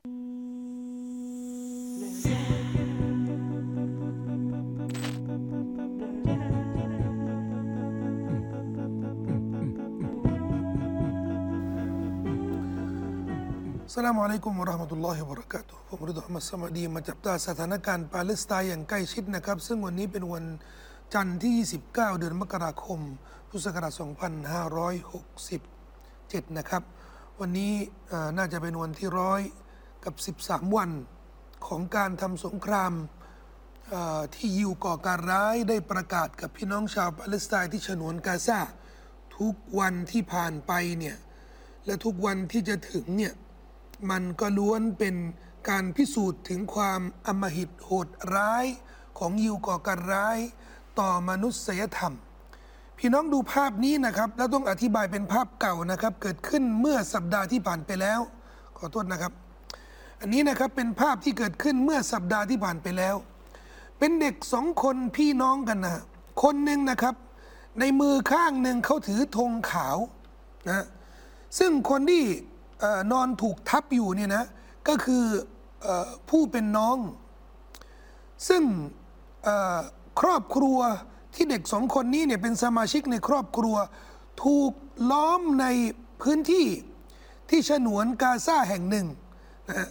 สลามอะลัยกุมวะราะห์มะตุลลอฮิวะบะเราะกาตุฮ์ผมรุดอัลมัดสมาดีมาจับตาสถานการณ์ปาเลสไตน์อย่างใกล้ชิดนะครับ ซึ่งวันนี้เป็นวันจันทร์ที่ 29 เดือนมกราคม พุทธศักราช 2567 นะครับ วันนี้น่าจะเป็นวันที่ร้อย กับ 13 วันของการทำสงครามที่ยิวก่อการร้ายได้ประกาศกับพี่น้องชาวปาเลสไตน์ที่ฉนวนกาซาทุกวันที่ผ่านไปเนี่ยและทุกวันที่จะถึงเนี่ยมันก็ล้วนเป็นการพิสูจน์ถึงความอมหิตโหดร้ายของยิวก่อการร้ายต่อมนุษยธรรม พี่น้องดูภาพนี้นะครับ แล้วต้องอธิบายเป็นภาพเก่านะครับ เกิดขึ้นเมื่อสัปดาห์ที่ผ่านไปแล้ว ขอโทษนะครับ อันนี้นะครับเป็นภาพที่เกิดขึ้นเมื่อสัปดาห์ที่ผ่านไปแล้ว เป็นเด็กสองคนพี่น้องกันนะ คนหนึ่งนะครับ ในมือข้างหนึ่งเขาถือธงขาวนะซึ่งคนที่อนอนถูกทับอยู่เนี่ยนะก็คืออผู้เป็นน้อง ซึ่งครอบครัวที่เด็กสองคนนี้เนี่ยเป็นสมาชิกในครอบครัว ถูกล้อมในพื้นที่ที่ฉนวนกาซาแห่งหนึ่งนะ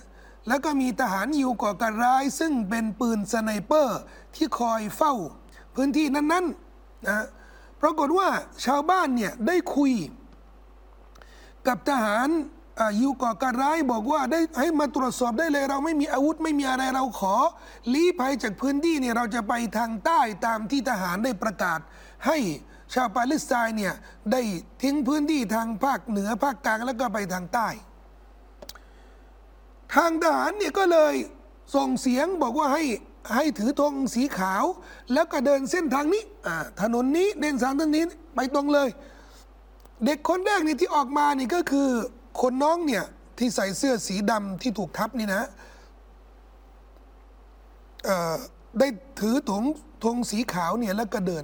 แล้วก็มีทหารยิวก่อการร้าย ซึ่งเป็นปืน sniper ที่คอยเฝ้า พื้นที่นั้นๆนะฮะปรากฏว่าชาวบ้านเนี่ยได้คุย กับทหารยิวก่อการร้ายบอกว่าได้ให้มาตรวจสอบได้เลย เราไม่มีอาวุธไม่มีอะไรเราขอลี้ภัยจากพื้นที่เนี่ยเราจะไปทางใต้ตามที่ทหารได้ประกาศ ให้ชาวปาเลสไตน์เนี่ยได้ทิ้งพื้นที่ทางภาคเหนือภาคกลางแล้วก็ไปทางใต้ ทางทหารเนี่ยก็เลยส่งเสียงบอกว่าให้ให้ถือธงสีขาว แล้วก็เดินเส้นทางนี้ถนนนี้เดินสามถนนนี้ไปตรงเลย เด็กคนแรกนี่ที่ออกมานี่ก็คือคนน้องเนี่ยที่ใส่เสื้อสีดำที่ถูกทับนี่นะได้ถือธงธงสีขาวเนี่ยแล้วก็เดิน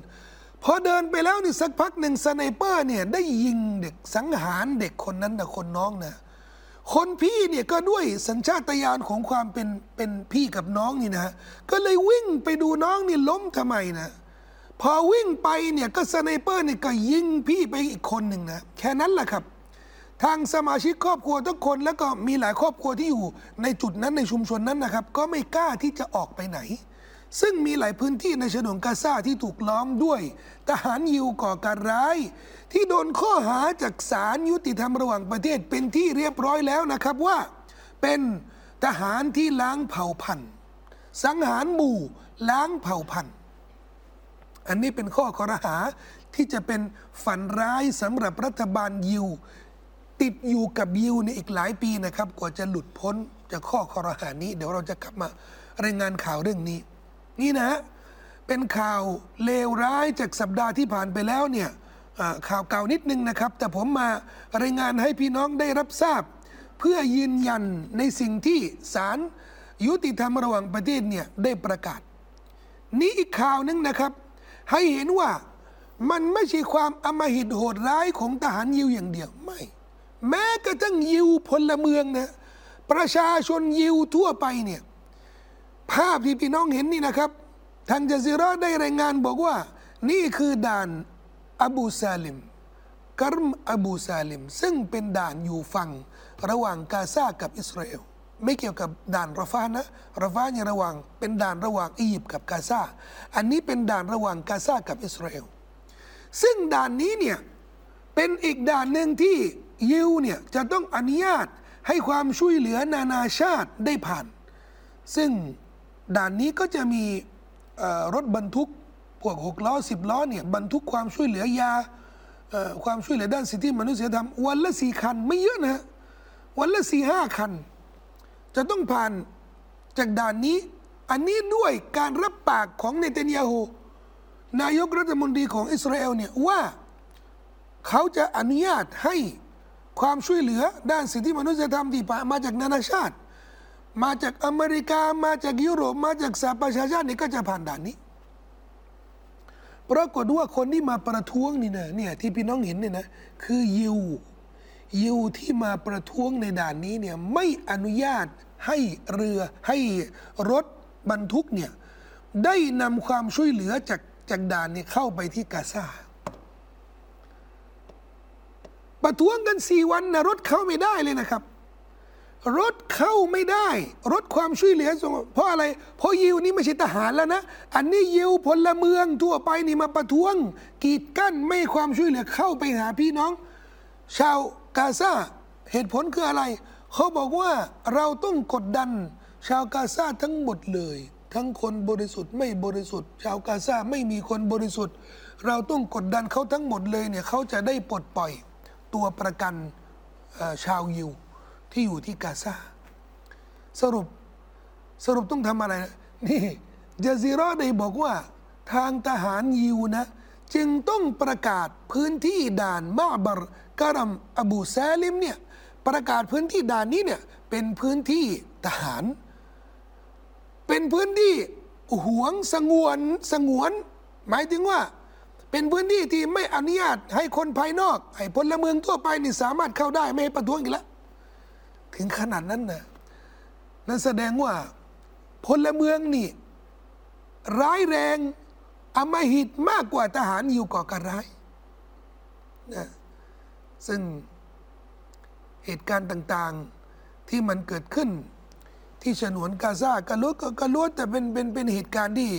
พอเดินไปแล้วนี่สักพักหนึ่งสไนเปอร์เนี่ยได้ยิงเด็กสังหารเด็กคนนั้นนะคนน้องนะ คนพี่เนี่ยก็ด้วยสัญชาตญาณของความเป็นเป็นพี่กับน้องนี่นะ ก็เลยวิ่งไปดูน้องนี่ล้มทำไมนะ พอวิ่งไปเนี่ยก็สไนเปอร์เนี่ยก็ยิงพี่ไปอีกคนหนึ่งนะ แค่นั้นแหละครับ ทางสมาชิกครอบครัวทุกคนแล้วก็มีหลายครอบครัวที่อยู่ในจุดนั้นในชุมชนนั้นนะครับ ก็ไม่กล้าที่จะออกไปไหน ซึ่งมีหลายพื้นที่ในฉนวนกาซาที่ถูกล้อมด้วย ทหารยิวก่อการร้าย ที่โดนข้อหาจากศาลยุติธรรมระหว่างประเทศเป็นที่เรียบร้อยแล้วนะครับว่า เป็นทหารที่ล้างเผ่าพันธุ์ สังหารหมู่ล้างเผ่าพันธุ์ อันนี้เป็นข้อคอรหาที่จะเป็นฝันร้ายสำหรับรัฐบาลยิว ติดอยู่กับยิวในอีกหลายปีนะครับ กว่าจะหลุดพ้นจากข้อคอรหานี้ เดี๋ยวเราจะกลับมารายงานข่าวเรื่องนี้ นี่นะเป็นข่าวเลวร้ายจากสัปดาห์ที่ผ่านไปแล้วเนี่ยข่าวเก่านิดนึงนะครับ แต่ผมมารายงานให้พี่น้องได้รับทราบ เพื่อยืนยันในสิ่งที่ศาลยุติธรรมระหว่างประเทศเนี่ยได้ประกาศ นี่อีกข่าวนึงนะครับ ให้เห็นว่ามันไม่ใช่ความอำมหิตโหดร้ายของทหารยิวอย่างเดียวไม่ แม้กระทั่งยิวพลเมืองนะประชาชนยิวทั่วไปเนี่ย ภาพที่พี่น้องเห็นนี่นะครับ ทางจาซิเราได้รายงานบอกว่า นี่คือด่านอบูซาลิมกรมอบูซาลิม ซึ่งเป็นด่านอยู่ฝั่งระหว่างกาซากับอิสราเอลไม่เกี่ยวกับด่านราฟานะราฟาเนี่ยระหว่างเป็นด่านระหว่างอียิปต์กับกาซาอันนี้เป็นด่านระหว่างกาซากับอิสราเอลซึ่งด่านนี้เนี่ยเป็นอีกด่านหนึ่งที่ยิวเนี่ยจะต้องอนุญาตให้ความช่วยเหลือนานาชาติได้ผ่าน ซึ่ง ด่านนี้ก็จะมีรถบรรทุกพวกหกล้อสิบล้อเนี่ยบรรทุกความช่วยเหลือยาอความช่วยเหลือด้านสิทธิมนุษยธรรม วันละสี่คันไม่เยอะนะวันละสี่ห้าคัน จะต้องผ่านจากด่านนี้ อันนี้ด้วยการรับปากของเนเธานยาฮูนายกรัฐมนตรีของอิสราเอลเนี่ยว่าเขาจะอนุญาตให้ความช่วยเหลือด้านสิทธิมนุษยธรรมที่มาจากนานาชาติ มาจากอเมริกามาจากยุโรปมาจากสหประชาชาตินี่ก็จะผ่านด่านนี้ ปรากฏว่าคนที่มาประท้วงนี่นะเนี่ยที่พี่น้องเห็นเนี่ยนะคือยิวยิวที่มาประท้วงในด่านนี้เนี่ยไม่อนุญาตให้เรือให้รถบรรทุกเนี่ยได้นำความช่วยเหลือจากจากด่านเนี่ยเข้าไปที่กาซาประท้วงกันสี่วันนะรถเข้าไม่ได้เลยนะครับ รถเข้าไม่ได้รถความช่วยเหลือส่งเพราะอะไร เพราะยิวนี่ไม่ใช่ทหารแล้วนะ อันนี้ยิวพลเมืองทั่วไปนี่มาประท้วง กีดกั้นไม่ความช่วยเหลือเข้าไปหาพี่น้อง ชาวกาซาเหตุผลคืออะไร เขาบอกว่าเราต้องกดดัน ชาวกาซาทั้งหมดเลย ทั้งคนบริสุทธิ์ไม่บริสุทธิ์ ชาวกาซาไม่มีคนบริสุทธิ์ เราต้องกดดันเขาทั้งหมดเลยเนี่ยเขาจะได้ปลดปล่อยตัวประกันชาวยิว ที่อยู่ที่กาซาสรุปสรุปต้องทำอะไร นี่จาซีรอได้บอกว่า ทางทหารยิวนะ จึงต้องประกาศพื้นที่ด่านมาบรกะรัมอบูซาลิมเนี่ยประกาศพื้นที่ด่านนี้เนี่ยเป็นพื้นที่ทหาร เป็นพื้นที่หวงสงวนสงวน หมายถึงว่า เป็นพื้นที่ที่ไม่อนุญาตให้คนภายนอก ให้พลเมืองทั่วไปนี่สามารถเข้าได้ไม่ให้ประท้วงอีกแล้ว ถึงขนาดนั้นนะนั่นแสดงว่าพลเมืองนี่ ร้ายแรงอำมหิตมากกว่าทหารอยู่ก่อการร้ายนะซึ่งเหตุการณ์ต่างๆที่มันเกิดขึ้น ที่ฉนวนกาซากะล้วนกะล้วนแต่เป็นเป็นเป็นเหตุการณ์ที่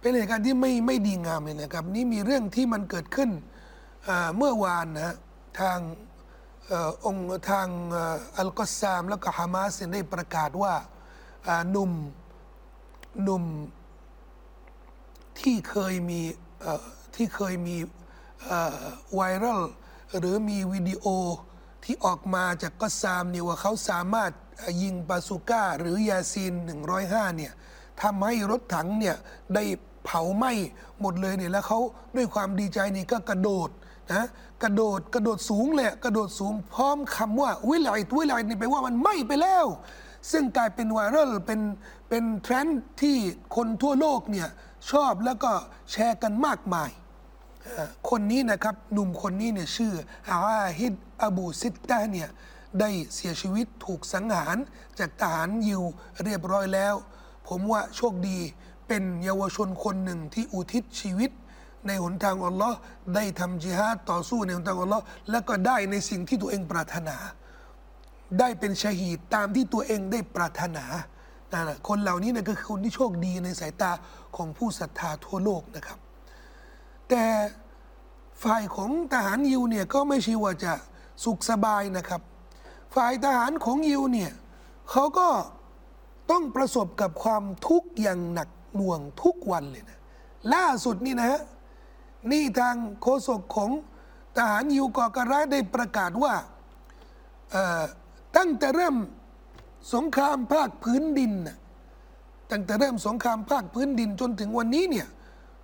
เป็นเหตุการณ์ที่ไม่ไม่ดีงามเลยนะครับ นี่มีเรื่องที่มันเกิดขึ้นเมื่อวานนะทาง องค์ทางอัลกอสซาม แล้วก็ฮามาสได้ประกาศว่าหนุ่มหนุ่มที่เคยมีที่เคยมีไวรัลหรือมีวิดีโอที่ออกมาจากก็อซซามเนี่ยว่าเขาสามารถยิงบาซูก้า หรือยาซีน 105 เนี่ยทำให้รถถังเนี่ยได้เผาไหม้หมดเลยเนี่ยแล้วเขาด้วยความดีใจนี่ก็กระโดด นะกระโดดกระโดดสูงเลยกระโดดสูงพร้อมคำว่าวิไลวิไลนี่แปลว่ามันไหม้ไปแล้ว ซึ่งกลายเป็นไวรัลเป็นเป็นเทรนด์ที่คนทั่วโลกเนี่ยชอบแล้วก็แชร์กันมากมาย คนนี้นะครับหนุ่มคนนี้เนี่ยชื่ออาฮิดอบูซิตตาเนี่ยได้เสียชีวิตถูกสังหารจากทหารยิวเรียบร้อยแล้ว ผมว่าโชคดีเป็นเยาวชนคนหนึ่งที่อุทิศชีวิต ในหนทางอัลลอฮ์ได้ทำจิฮาดต่อสู้ในหนทางอัลลอฮ์แล้วก็ได้ในสิ่งที่ตัวเองปรารถนา ได้เป็นชาฮีดตามที่ตัวเองได้ปรารถนานะคนเหล่านี้นะก็คือคนที่โชคดีในสายตาของผู้ศรัทธาทั่วโลกนะครับ แต่ฝ่ายของทหารยิวเนี่ยก็ไม่ใช่ว่าจะสุขสบายนะครับ ฝ่ายทหารของยิวเนี่ยเขาก็ต้องประสบกับความทุกข์อย่างหนักหน่วงทุกวันเลยนะ ล่าสุดนี่นะฮะ นี่ทางโฆษกของทหารยิวก่อการร้ายได้ประกาศว่าตั้งแต่เริ่มสงครามภาคพื้นดินตั้งแต่เริ่มสงครามภาคพื้นดินจนถึงวันนี้เนี่ย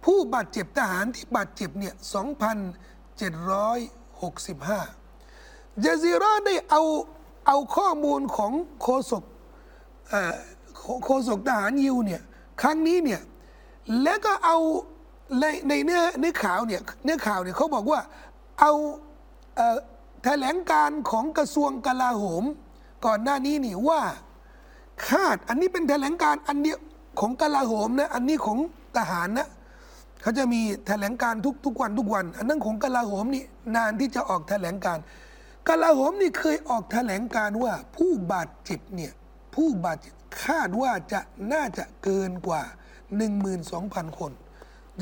ผู้บาดเจ็บทหารที่บาดเจ็บเนี่ย 2,765จาซีราได้เอาเอาข้อมูลของโฆษกโฆษกทหารยิวเนี่ย ครั้งนี้เนี่ย แล้วก็เอา ในในเนื้อเนื้อข่าวเนี่ยเนื้อข่าวเนี่ยเขาบอกว่าเอาเอ่อแถลงการของกระทรวงกลาโหม ก่อนหน้านี้นี่ว่าคาดอันนี้เป็นแถลงการอันเดียวของกลาโหมนะอันนี้ของทหารนะเขาจะมีแถลงการทุกทุกวันทุกวัน อันนั้นของกลาโหมนี่นานที่จะออกแถลงการกลาโหมนี่เคยออกแถลงการว่าผู้บาดเจ็บเนี่ยผู้บาดเจ็บคาดว่าจะน่าจะเกินกว่า 12,000 คน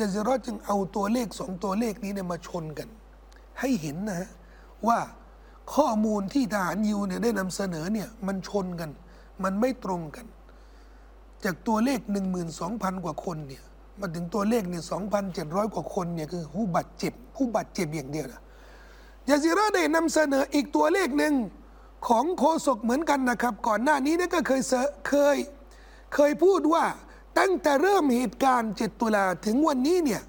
จาซิรอจึงเอาตัวเลขสองตัวเลขนี้เนี่ยมาชนกัน ให้เห็นนะฮะว่าข้อมูลที่ทหารยิวเนี่ยได้นำเสนอเนี่ยมันชนกัน มันไม่ตรงกัน จากตัวเลข 12,000 กว่าคนเนี่ยมาถึงตัวเลขเนี่ย2,700 กว่าคนเนี่ยคือผู้บาดเจ็บ ผู้บาดเจ็บอย่างเดียวนะยาซิราได้นำเสนออีกตัวเลขหนึ่งของโคศกเหมือนกันนะครับ ก่อนหน้านี้เนี่ยก็เคยเคยเคยพูดว่า ตั้งแต่เริ่มเหตุการณ์ 7 ตุลาถึงวันนี้เนี่ย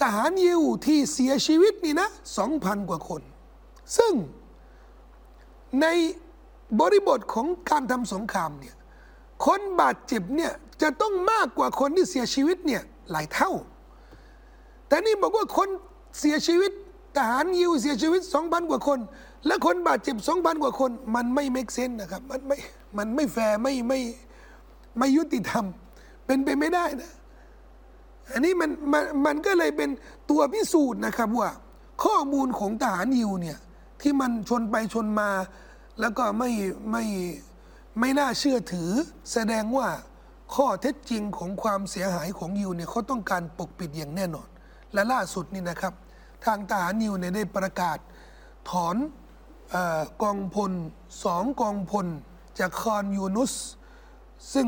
ทหารยิวที่เสียชีวิตนี่นะ2,000 กว่าคน ซึ่งในบริบทของการทำสงครามเนี่ยคนบาดเจ็บเนี่ยจะต้องมากกว่าคนที่เสียชีวิตเนี่ยหลายเท่า แต่นี่บอกว่าคนเสียชีวิตทหารยิวเสียชีวิต 2,000 กว่าคน และคนบาดเจ็บสองพันกว่าคน มันไม่ make sense นะครับ มันไม่ มันไม่แฟร์ไม่ไม่ไม่ยุติธรรม เป็นไปไม่ได้นะ อันนี้มันมันมันก็เลยเป็นตัวพิสูจน์นะครับว่า ข้อมูลของทหารยิวเนี่ยที่มันชนไปชนมา แล้วก็ไม่ไม่ไม่น่าเชื่อถือ แสดงว่าข้อเท็จจริงของความเสียหายของยิวเนี่ยเขาต้องการปกปิดอย่างแน่นอน และล่าสุดนี่นะครับ ทางทหารยิวเนี่ยได้ประกาศถอนออกองพลสองกองพล จากคอนยูนุส ซึ่ง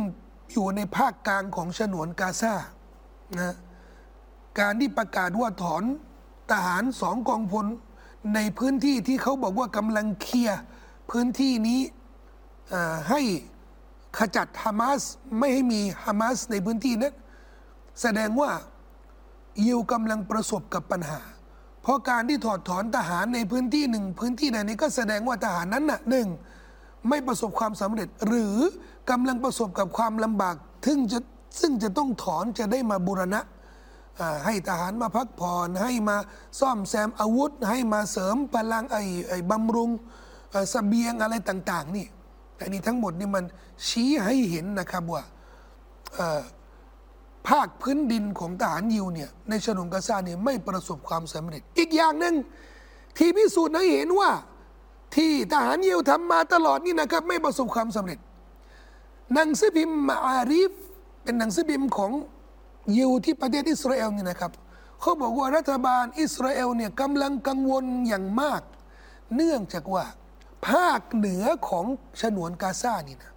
อยู่ในภาคกลางของฉนวนกาซานะการที่ประกาศว่าถอนทหารสองกองพลในพื้นที่ที่เขาบอกว่ากำลังเคลียร์พื้นที่นี้ให้ขจัดฮามาสไม่ให้มีฮามาสในพื้นที่นั้นแสดงว่ายิวกำลังประสบกับปัญหา เพราะการที่ถอดถอนทหารในพื้นที่หนึ่งพื้นที่ใดนี้ก็แสดงว่าทหารนั้นน่ะหนึ่ง ไม่ประสบความสำเร็จ หรือกำลังประสบกับความลำบากซึ่งจะซึ่งจะต้องถอนจะได้มาบูรณะให้ทหารมาพักผ่อนให้มาซ่อมแซมอาวุธ ให้มาเสริมพลังไอ้ไอ้บำรุงเอ่อเสบียงอะไรต่าง ๆ นี่แต่นี่ทั้งหมดนี่มันชี้ให้เห็นนะครับว่าภาคพื้นดินของทหารยิวเนี่ยในฉนวนกาซาเนี่ยไม่ประสบความสำเร็จ อีกอย่างหนึ่งที่พิสูจน์ให้เห็นว่า ที่ทหารยิวทำมาตลอดนี่นะครับ ไม่ประสบความสำเร็จ หนังสือพิมพ์มาอาริฟเป็นหนังสือพิมพ์ของยิวที่ประเทศอิสราเอลนี่นะครับเขาบอกว่ารัฐบาลอิสราเอลเนี่ยกำลังกังวลอย่างมาก เนื่องจากว่า ภาคเหนือของฉนวนกาซานี่นะ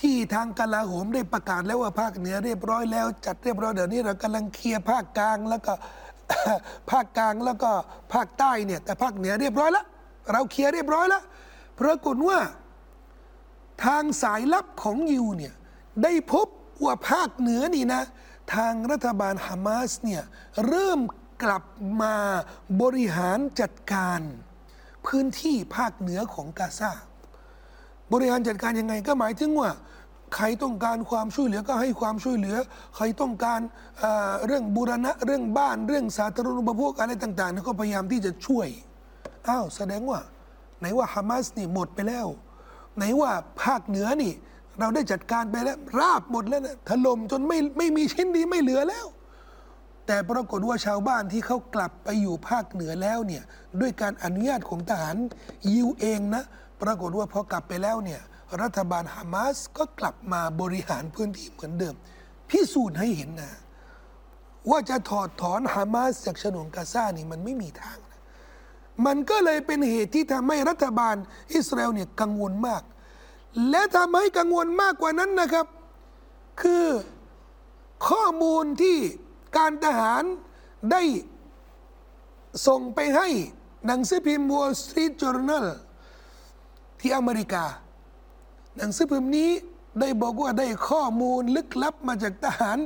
ที่ทางกลาโหมได้ประกาศแล้วว่าภาคเหนือเรียบร้อยแล้ว จัดเรียบร้อยเดี๋ยวนี้เรากำลังเคลียร์ภาคกลางแล้วก็ ภาคกลางแล้วก็ภาคใต้เนี่ยแต่ภาคเหนือเรียบร้อยแล้วเราเคลียร์เรียบร้อยแล้วปรากฏว่าทางสายลับของยิวเนี่ยได้พบว่าภาคเหนือนี่นะ ทางรัฐบาลฮามาสเนี่ยเริ่มกลับมาบริหารจัดการ พื้นที่ภาคเหนือของกาซาบริหารจัดการยังไงก็หมายถึงว่า ใครต้องการความช่วยเหลือก็ให้ความช่วยเหลือ ใครต้องการเอ่อเรื่องบูรณะเรื่องบ้านเรื่องสาธารณูปโภคอะไรต่างๆเนี่ยก็พยายามที่จะช่วยอ้าวแสดงว่า ไหนว่าฮามาสนี่หมดไปแล้ว ไหนว่าภาคเหนือนี่ เราได้จัดการไปแล้วราบหมดแล้วนะถล่มจนไม่ไม่มีชิ้นดีไม่เหลือแล้ว แต่ปรากฏว่าชาวบ้านที่เขากลับไปอยู่ภาคเหนือแล้วเนี่ยด้วยการอนุญาตของทหารยิวเองนะ ปรากฏว่าพอกลับไปแล้วเนี่ย รัฐบาลฮามาสก็กลับมาบริหารพื้นที่เหมือนเดิม พิสูจน์ให้เห็นนะว่าจะถอดถอนฮามาสจากฉนวนกาซานี่มันไม่มีทางนะมันก็เลยเป็นเหตุที่ทำให้รัฐบาลอิสราเอลเนี่ยกังวลมาก และทำให้กังวลมากกว่านั้นนะครับ คือข้อมูลที่การทหารได้ส่งไปให้หนังสือพิมพ์ Wall Street Journal ที่อเมริกา หนังสือพิมพ์นี้ได้บอกว่าได้ข้อมูลลึกลับมาจากทหาร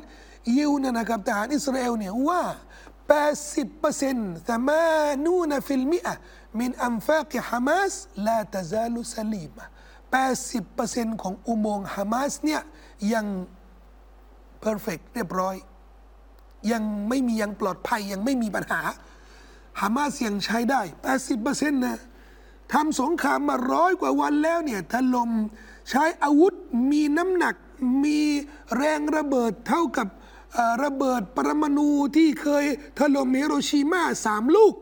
ยิวเนี่ยนะครับทหารอิสราเอลเนี่ยว่า 80%แต่มานูนฟิลมิอะมินอัมฟากิฮามาสลาตะซาลุสลีม80%ของอุโมงค์ฮามาสเนี่ยยัง perfect เรียบร้อย ยังไม่มียังปลอดภัยยังไม่มีปัญหาฮามาสยังใช้ได้ 80%นะทำสงครามมาร้อยกว่าวันแล้วเนี่ยถล่ม ใช้อาวุธมีน้ำหนัก มีแรงระเบิดเท่ากับระเบิดปรมาณูที่เคยถล่มฮิโรชิมาสามลูก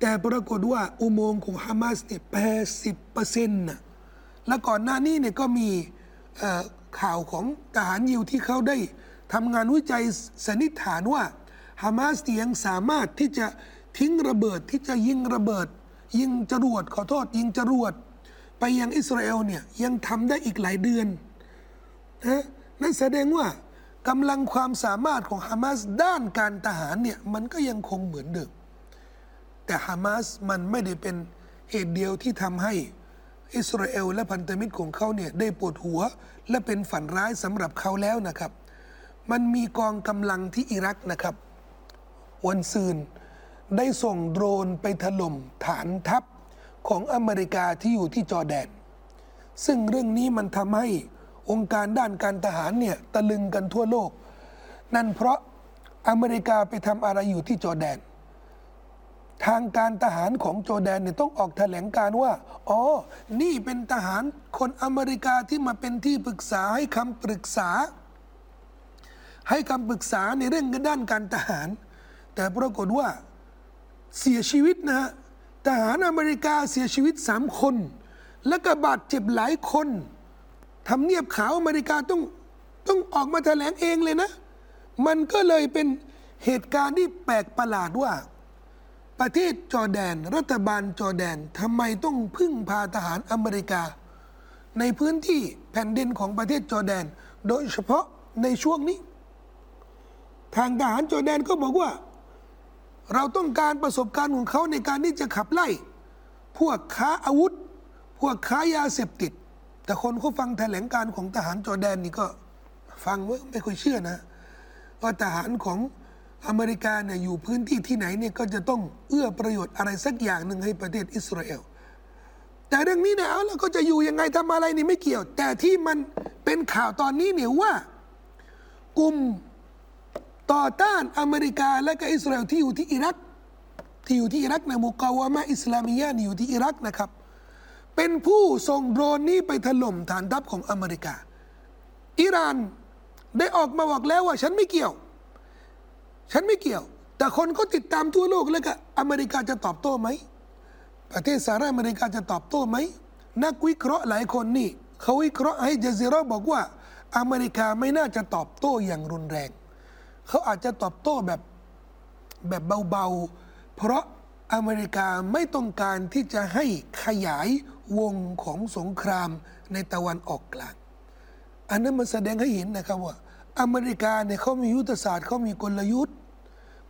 แต่ปรากฏว่าอุโมงค์ของฮามาสเนี่ยแปดสิบเปอร์เซ็นต์นะแล้วก่อนหน้านี้เนี่ยก็มีข่าวของทหารยิวที่เขาได้ทำงานวิจัยสันนิษฐานว่าฮามาสยังสามารถที่จะทิ้งระเบิดที่จะยิงระเบิด ยิงจรวดขอโทษยิงจรวด ไปยังอิสราเอลเนี่ยยังทำได้อีกหลายเดือนนะนั่นแสดงว่ากำลังความสามารถของฮามาสด้านการทหารเนี่ยมันก็ยังคงเหมือนเดิม แต่ฮามาสมันไม่ได้เป็นเหตุเดียวที่ทำให้อิสราเอลและพันธมิตรของเขาเนี่ยได้ปวดหัว และเป็นฝันร้ายสำหรับเขาแล้วนะครับ มันมีกองกำลังที่อิรักนะครับ วันซืนได้ส่งโดรนไปถล่มฐานทัพ ของอเมริกาที่อยู่ที่จอแดน ซึ่งเรื่องนี้มันทำให้องค์การด้านการทหารเนี่ยตะลึงกันทั่วโลก นั่นเพราะอเมริกาไปทำอะไรอยู่ที่จอแดน ทางการทหารของจร์แดนเนี่ยต้องออกแถลงการว่า อ๋อ นี่เป็นทหารคนอเมริกาที่มาเป็นที่ปรึกษาให้คำปรึกษา ให้คำปรึกษาในเรื่องด้านการทหาร แต่ปรากฏว่าเสียชีวิตนะฮะ ทหารอเมริกาเสียชีวิตสามคน และก็บาดเจ็บหลายคนทำเนียบขาวอเมริกาต้องต้องออกมาแถลงเองเลยนะ มันก็เลยเป็นเหตุการณ์ที่แปลกประหลาดว่า ประเทศจอแดน รัฐบาลจอแดนทำไมต้องพึ่งพาทหารอเมริกา ในพื้นที่แผ่นดินของประเทศจอแดน โดยเฉพาะในช่วงนี้ ทางทหารจอแดนก็บอกว่า เราต้องการประสบการณ์ของเขาในการที่จะขับไล่ พวกค้าอาวุธ พวกค้ายาเสพติด แต่คนเขาฟังแถลงการของทหารจอร์แดนนี่ก็ฟังว่าไม่ค่อยเชื่อนะ ว่าทหารของอเมริกาเนี่ยอยู่พื้นที่ที่ไหนเนี่ยก็จะต้องเอื้อประโยชน์อะไรสักอย่างหนึ่งให้ประเทศอิสราเอลแต่เรื่องนี้เนี่ยเอาแล้วก็จะอยู่ยังไงทำอะไรนี่ไม่เกี่ยว แต่ที่มันเป็นข่าวตอนนี้เนี่ยว่ากลุ่ม ต่อต้านอเมริกาและก็อิสราเอลที่อยู่ที่อิรักที่อยู่ที่อิรักนะมุกาวามะอิสลามียะนี่อยู่ที่อิรักนะครับ เป็นผู้ส่งโดรนนี้ไปถล่มฐานทัพของอเมริกา อิหร่านได้ออกมาบอกแล้วว่าฉันไม่เกี่ยว ฉันไม่เกี่ยว แต่คนก็ติดตามทั่วโลกแล้วก็อเมริกาจะตอบโต้ไหม ประเทศสหรัฐอเมริกาจะตอบโต้ไหม นักวิเคราะห์หลายคนนี่เขาวิเคราะห์ให้เจซีรอบอกว่า อเมริกาไม่น่าจะตอบโต้อย่างรุนแรง เขาอาจจะตอบโต้แบบแบบเบาๆ เพราะอเมริกาไม่ต้องการที่จะให้ขยายวงของสงครามในตะวันออกกลาง อันนั้นมันแสดงให้เห็นนะครับว่า อเมริกาเนี่ยเขามียุทธศาสตร์เขามีกลยุทธ์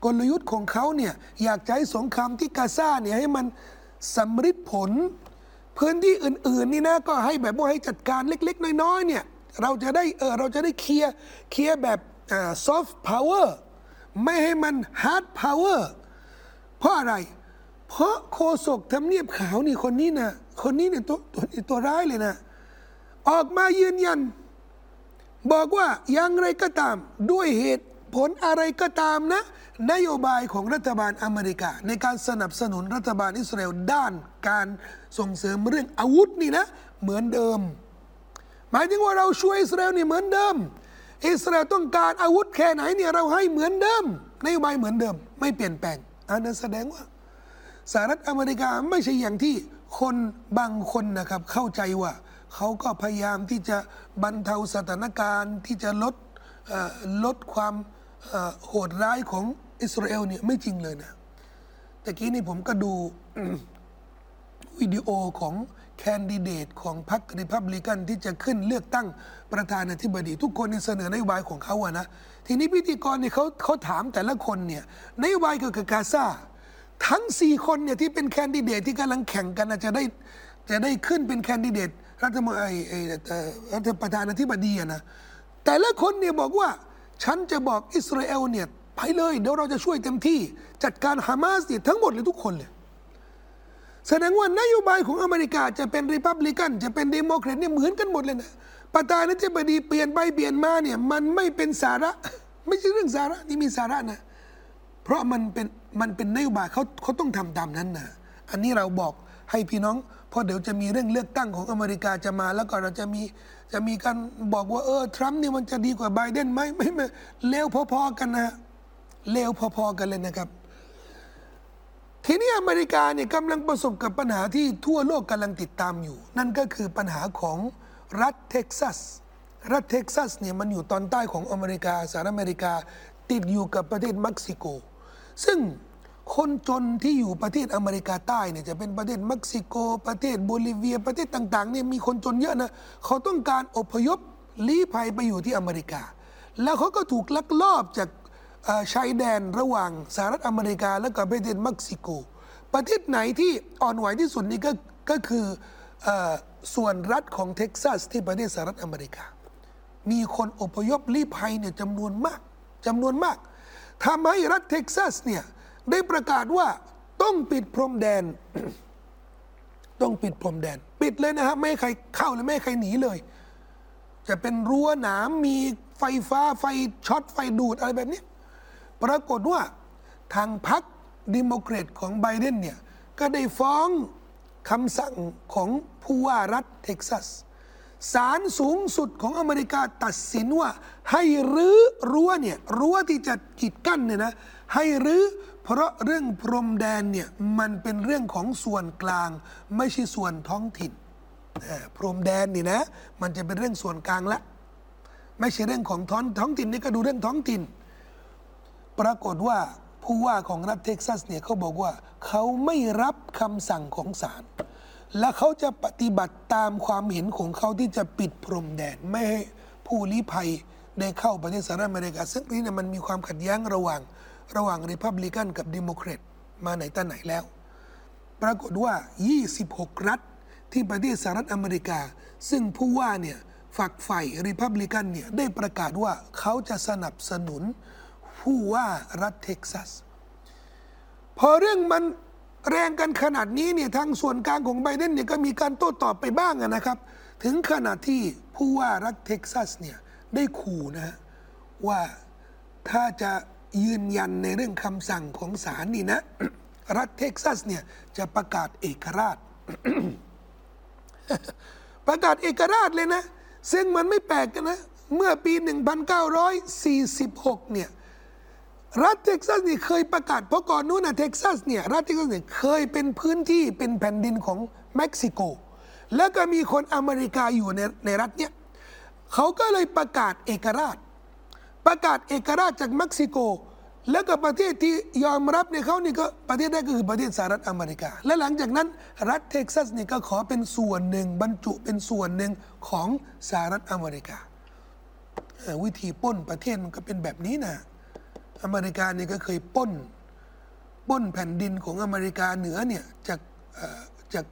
กลยุทธ์ของเขาเนี่ยอยากจะให้สงครามที่กาซาเนี่ยให้มันสำฤทธิ์ผล พื้นที่อื่น ๆ นี่นะก็ให้แบบว่าให้จัดการเล็ก ๆ น้อยๆเนี่ยเราจะได้เออเราจะได้เคลียร์เคลียร์แบบ ซอ่า soft power ไม่ให้มัน hard power เพราะอะไร เพราะโคศกทำเนียบขาวนี่คนนี้นะคนนี้เนี่ยตัวตัวตัวร้ายเลยนะ ออกมายืนยัน บอกว่าอย่างไรก็ตามด้วยเหตุผลอะไรก็ตามนะ นโยบายของรัฐบาลอเมริกา ในการสนับสนุนรัฐบาลอิสราเอลด้านการส่งเสริมเรื่องอาวุธนี่นะ เหมือนเดิม หมายถึงว่าเราช่วยอิสราเอลนี่เหมือนเดิม อิสราเอลต้องการอาวุธแค่ไหนเนี่ยเราให้เหมือนเดิมนโยบายเหมือนเดิม ไม่เปลี่ยนแปลงอันนั้นแสดงว่าสหรัฐอเมริกาไม่ใช่อย่างที่คนบางคนนะครับเข้าใจว่าเขาก็พยายามที่จะบรรเทาสถานการณ์ที่จะลดลดความโหดร้ายของอิสราเอลเนี่ยไม่จริงเลยนะแต่กี้นี่ผมก็ดู วิดีโอของแคนดิเดตของพรรคริพับลิกันที่จะขึ้นเลือกตั้งประธานาธิบดีทุกคนนี่เสนอนโยบายของเขาอะนะ ทีนี้พิธีกรเนี่ยเขาเขาถามแต่ละคนเนี่ยนโยบายเกี่ยวกับกาซาทั้งสี่คนเนี่ยที่เป็นแคนดิเดตที่กำลังแข่งกันนะจะได้จะได้ขึ้นเป็นแคนดิเดตรัฐมนตรีไอไอรัฐประธานาธิบดีอะนะแต่ละคนเนี่ยบอกว่าฉันจะบอกอิสราเอลเนี่ยไปเลยเดี๋ยวเราจะช่วยเต็มที่ จัดการฮามาสเนี่ยทั้งหมดเลยทุกคนเลย แสดงว่านโยบายของอเมริกาจะเป็นริพับลิกัน จะเป็นเดโมแครตเนี่ยเหมือนกันหมดเลยนะประธานาธิบดีเปลี่ยนไปเปลี่ยนมาเนี่ยมันไม่เป็นสาระ ไม่ใช่เรื่องสาระนี่มีสาระนะ เพราะมันเป็นมันเป็นนโยบายเขาเขาต้องทำตามนั้นนะอันนี้เราบอกให้พี่น้องเพราะเดี๋ยวจะมีเรื่องเลือกตั้งของอเมริกาจะมา แล้วก็เราจะมีจะมีการบอกว่าเออทรัมป์เนี่ยมันจะดีกว่าไบเดนไหมไม่ไม่เลวพอๆกันนะเลวพอๆกันเลยนะครับ ทีนี้อเมริกาเนี่ยกำลังประสบกับปัญหาที่ทั่วโลกกำลังติดตามอยู่ นั่นก็คือปัญหาของรัฐเท็กซัส รัฐเท็กซัสเนี่ยมันอยู่ตอนใต้ของอเมริกาสหรัฐอเมริกาติดอยู่กับประเทศเม็กซิโก ซึ่งคนจนที่อยู่ประเทศอเมริกาใต้เนี่ยจะเป็นประเทศเม็กซิโก ประเทศโบลิเวีย ประเทศต่างๆเนี่ยมีคนจนเยอะนะเขาต้องการอพยพลี้ภัยไปอยู่ที่อเมริกา แล้วเขาก็ถูกลักลอบจาก ชายแดนระหว่างสหรัฐอเมริกาและกับประเทศเม็กซิโก ประเทศไหนที่อ่อนไหวที่สุดนี่ก็ก็คืออส่วนรัฐของเท็กซัสที่ประเทศสหรัฐอเมริกา มีคนอพยพลี้ภัยเนี่ยจำนวนมากจำนวนมากทำให้รัฐเท็กซัสเนี่ยได้ประกาศว่าต้องปิดพรมแดน ต้องปิดพรมแดน ปิดเลยนะครับไม่ให้ใครเข้าเลยไม่ให้ใครหนีเลย จะเป็นรั้วหนามมีไฟฟ้าไฟช็อตไฟดูดอะไรแบบนี้ ปรากฏว่าทางพรรคเดโมแครตของไบเดนเนี่ย ก็ได้ฟ้องคำสั่งของผู้ว่ารัฐเท็กซัสศาลสูงสุดของอเมริกาตัดสินว่า ให้รื้อรั้วเนี่ยรั้วที่จะกีดกั้นเนี่ยนะให้รื้อเพราะเรื่องพรมแดนเนี่ยมันเป็นเรื่องของส่วนกลาง ไม่ใช่ส่วนท้องถิ่นอ่พรมแดนนี่นะมันจะเป็นเรื่องส่วนกลางละ ไม่ใช่เรื่องของท้องท้องถิ่นนี่ก็ดูเรื่องท้องถิ่น ปรากฏว่าผู้ว่าของรัฐเท็กซัสเนี่ยเขาบอกว่าเขาไม่รับคำสั่งของศาลและเขาจะปฏิบัติตามความเห็นของเขาที่จะปิดพรมแดนไม่ให้ผู้ลี้ภัยได้เข้าประเทศสหรัฐอเมริกา ซึ่งนี่เนี่ยมันมีความขัดแย้งระหว่างระหว่างริพับลิกันกับดิโมแครตมาไหนตั้งไหนแล้ว ปรากฏว่า 26 รัฐที่ประเทศสหรัฐอเมริกา ซึ่งผู้ว่าเนี่ยฝักใฝ่ริพับลิกันเนี่ยได้ประกาศว่าเขาจะสนับสนุน ผู้ว่ารัฐเท็กซัส พอเรื่องมันแรงกันขนาดนี้เนี่ยทางส่วนกลางของไบเดนเนี่ยก็มีการโต้ตอบไปบ้างนะครับ ถึงขนาดที่ผู้ว่ารัฐเท็กซัสเนี่ยได้ขู่นะฮะว่าถ้าจะยืนยันในเรื่องคำสั่งของศาลนี่นะ รัฐเท็กซัสเนี่ยจะประกาศเอกราช ประกาศเอกราชเลยนะ ซึ่งมันไม่แปลกกันนะ เมื่อปี 1946 เนี่ย รัฐเท็กซัสนี่เคยประกาศเพราะก่อนนู้นนะเท็กซัสเนี่ยรัฐเท็กซัสเนี่ยเคยเป็นพื้นที่เป็นแผ่นดินของเม็กซิโก แล้วก็มีคนอเมริกาอยู่ในในรัฐเนี่ยเขาก็เลยประกาศเอกราช ประกาศเอกราชจากเม็กซิโก แล้วก็ประเทศที่ยอมรับในเขานี่ก็ประเทศแรกก็คือประเทศสหรัฐอเมริกา และหลังจากนั้นรัฐเท็กซัสนี่ก็ขอเป็นส่วนหนึ่งบรรจุเป็นส่วนหนึ่งของสหรัฐอเมริกา วิธีป้นประเทศมันก็เป็นแบบนี้นะ อเมริกาเนี่ยก็เคยป้นปล้นแผ่นดินของอเมริกาเหนือเนี่ยจากจาก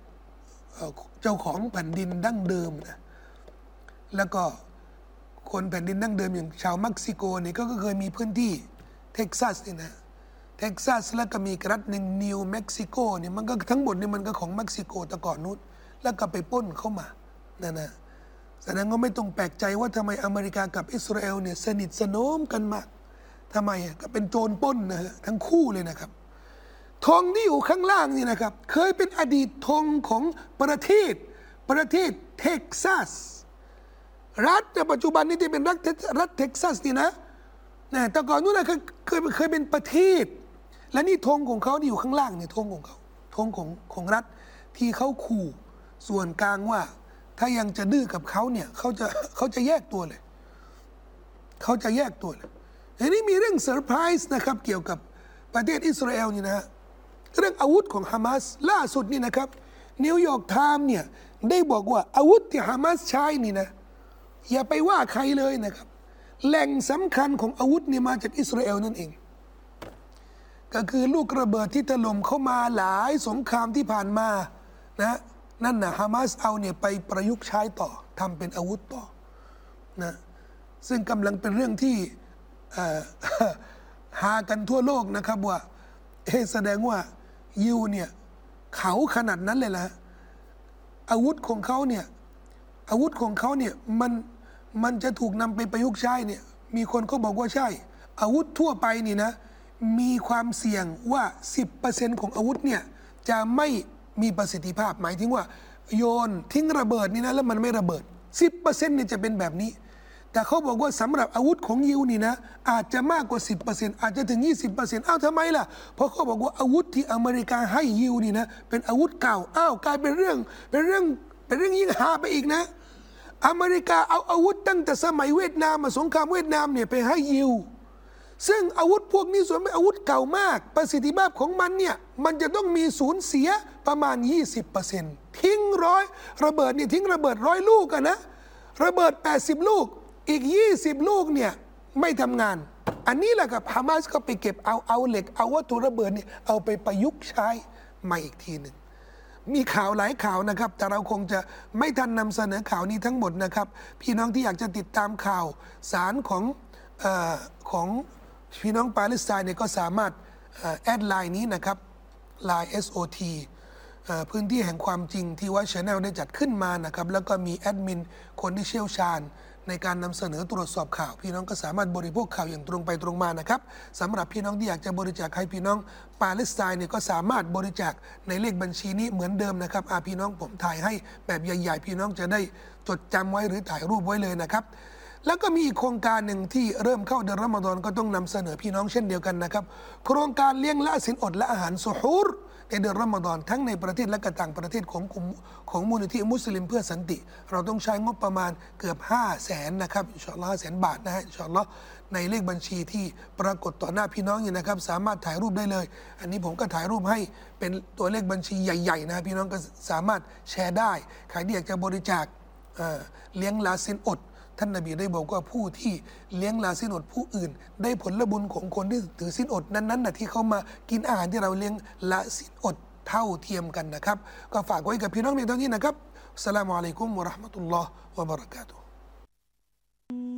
เจ้าของแผ่นดินดั้งเดิมนะแล้วก็คนแผ่นดินดั้งเดิมอย่างชาวเม็กซิโกเนี่ยก็เคยมีพื้นที่เท็กซัสเนี่ยนะเท็กซัสแล้วก็มีรัฐหนึ่งนิวเม็กซิโกเนี่ยมันก็ทั้งหมดเนี่ยมันก็ของเม็กซิโกแต่ก่อนนู้นแล้วก็ไปปล้นเขามานั่นนะแสดงว่าไม่ต้องแปลกใจว่าทำไมอเมริกากับอิสราเอลเนี่ยสนิทสนมกันมาก ทำไมอะก็เป็นโจรปล้นนะฮะทั้งคู่เลยนะครับธงที่อยู่ข้างล่างนี่นะครับ เคยเป็นอดีตธงของประเทศ ประเทศเท็กซัส รัฐในปัจจุบันนี้ที่เป็นรัฐรัฐเท็กซัสนี่นะนะแต่ก่อนนู้นนะเคยเคยเคยเป็นประเทศ และนี่ธงของเขาที่อยู่ข้างล่างเนี่ยธงของเขาธงของของรัฐที่เขาขู่ส่วนกลางว่า ถ้ายังจะดื้อกับเขาเนี่ยเขาจะเขาจะแยกตัวเลย เขาจะแยกตัวเลย ทีนี้มีเรื่องเซอร์ไพรส์นะครับเกี่ยวกับประเทศอิสราเอลนี่นะฮะเรื่องอาวุธของฮามาสล่าสุดนี่นะครับนิวยอร์กไทม์เนี่ยได้บอกว่าอาวุธที่ฮามาสใช้นี่นะอย่าไปว่าใครเลยนะครับ แหล่งสำคัญของอาวุธนี่มาจากอิสราเอลนั่นเอง ก็คือลูกระเบิดที่ถล่มเข้ามาหลายสงครามที่ผ่านมานะนั่นนะฮามาสเอาเนี่ยไปประยุกต์ใช้ต่อทำเป็นอาวุธต่อนะซึ่งกำลังเป็นเรื่องที่ หากันทั่วโลกนะครับว่าเฮ้แสดงว่ายิวเนี่ยเขาขนาดนั้นเลยละอาวุธของเขาเนี่ยอาวุธของเขาเนี่ยมันมันจะถูกนำไปประยุกต์ใช้เนี่ยมีคนก็บอกว่าใช่ อาวุธทั่วไปนี่นะมีความเสี่ยงว่า 10%ของอาวุธเนี่ยจะไม่มีประสิทธิภาพหมายถึงว่า โยนทิ้งระเบิดนี่นะแล้วมันไม่ระเบิด 10%เนี่ยจะเป็นแบบนี้ แต่เขาบอกว่าสำหรับอาวุธของยิวนี่นะ อาจจะมากกว่า 10%อาจจะถึง 20%อ้าวทำไมล่ะ เพราะเขาบอกว่าอาวุธที่อเมริกาให้ยิวนี่นะ เป็นอาวุธเก่าอ้าวกลายเป็นเรื่อง เป็นเรื่องเป็นเรื่องยิ่งหาไปอีกนะ อเมริกาเอาอาวุธตั้งแต่สมัยเวียดนามมาสงครามเวียดนามเนี่ยไปให้ยิวซึ่งอาวุธพวกนี้ส่วนเป็นอาวุธเก่ามาก ประสิทธิภาพของมันเนี่ย มันจะต้องมีสูญเสียประมาณ 20%ทิ้งร้อยระเบิดเนี่ยทิ้งระเบิดร้อยลูกอะนะ ระเบิด 80 ลูก อีก 20 ลูกเนี่ยไม่ทำงาน อันนี้แหละครับฮามาสก็ไปเก็บเอาเอาเหล็ก เอาวัตถุระเบิดเนี่ยเอาไปประยุกต์ใช้ใหม่อีกทีหนึ่งมีข่าวหลายข่าวนะครับ แต่เราคงจะไม่ทันนำเสนอข่าวนี้ทั้งหมดนะครับ พี่น้องที่อยากจะติดตามข่าวสารของออของพี่น้องปาเลสไตน์เนี่ยก็สามารถอแอดไลน์นี้นะครับไลน์ SOT พื้นที่แห่งความจริงที่ White Channel ได้จัดขึ้นมานะครับ แล้วก็มีแอดมินคนที่เชี่ยวชาญ ในการนำเสนอตรวจสอบข่าว พี่น้องก็สามารถบริโภคข่าวอย่างตรงไปตรงมานะครับสำหรับพี่น้องที่อยากจะบริจาคให้พี่น้องปาเลสไตน์เนี่ยก็สามารถบริจาคในเลขบัญชีนี้เหมือนเดิมนะครับอาพี่น้องผมถ่ายให้แบบใหญ่ ๆ พี่น้องจะได้จดจำไว้หรือถ่ายรูปไว้เลยนะครับแล้วก็มีอีกโครงการหนึ่งที่เริ่มเข้าเดือนรอมฎอนก็ต้องนำเสนอพี่น้องเช่นเดียวกันนะครับ โครงการเลี้ยงละสินอดและอาหารสุฮูร ในเดือนรอมฎอนทั้งในประเทศและกต่างประเทศของกลุ่มของมูลนิธิมุสลิมเพื่อสันติ เราต้องใช้งบประมาณเกือบ 5 0 0แสนนะครับอินชาอัลลอฮ์แสนบาทนะฮะอินชาอัลลอฮ์ในเลขบัญชีที่ปรากฏต่อหน้าพี่น้องอยู่นะครับ สามารถถ่ายรูปได้เลย อันนี้ผมก็ถ่ายรูปให้เป็นตัวเลขบัญชีใหญ่ๆนะพี่น้องก็สามารถแชร์ได้ใครที่อยากจะบริจาคเเลี้ยงลาสินอด ท่านนบีได้บอกว่าผู้ที่เลี้ยงลาสินอดผู้อื่น ได้ผลบุญของคนที่ถือสินอดนั้นๆนะที่เขามากินอาหารที่เราเลี้ยงละสินอดเท่าเทียมกันนะครับ ก็ฝากไว้กับพี่น้องเพียงเท่านี้นะครับสลามุอะลัยกุมวะราะห์มะตุลลอฮ์วะบะเราะกาตุฮ์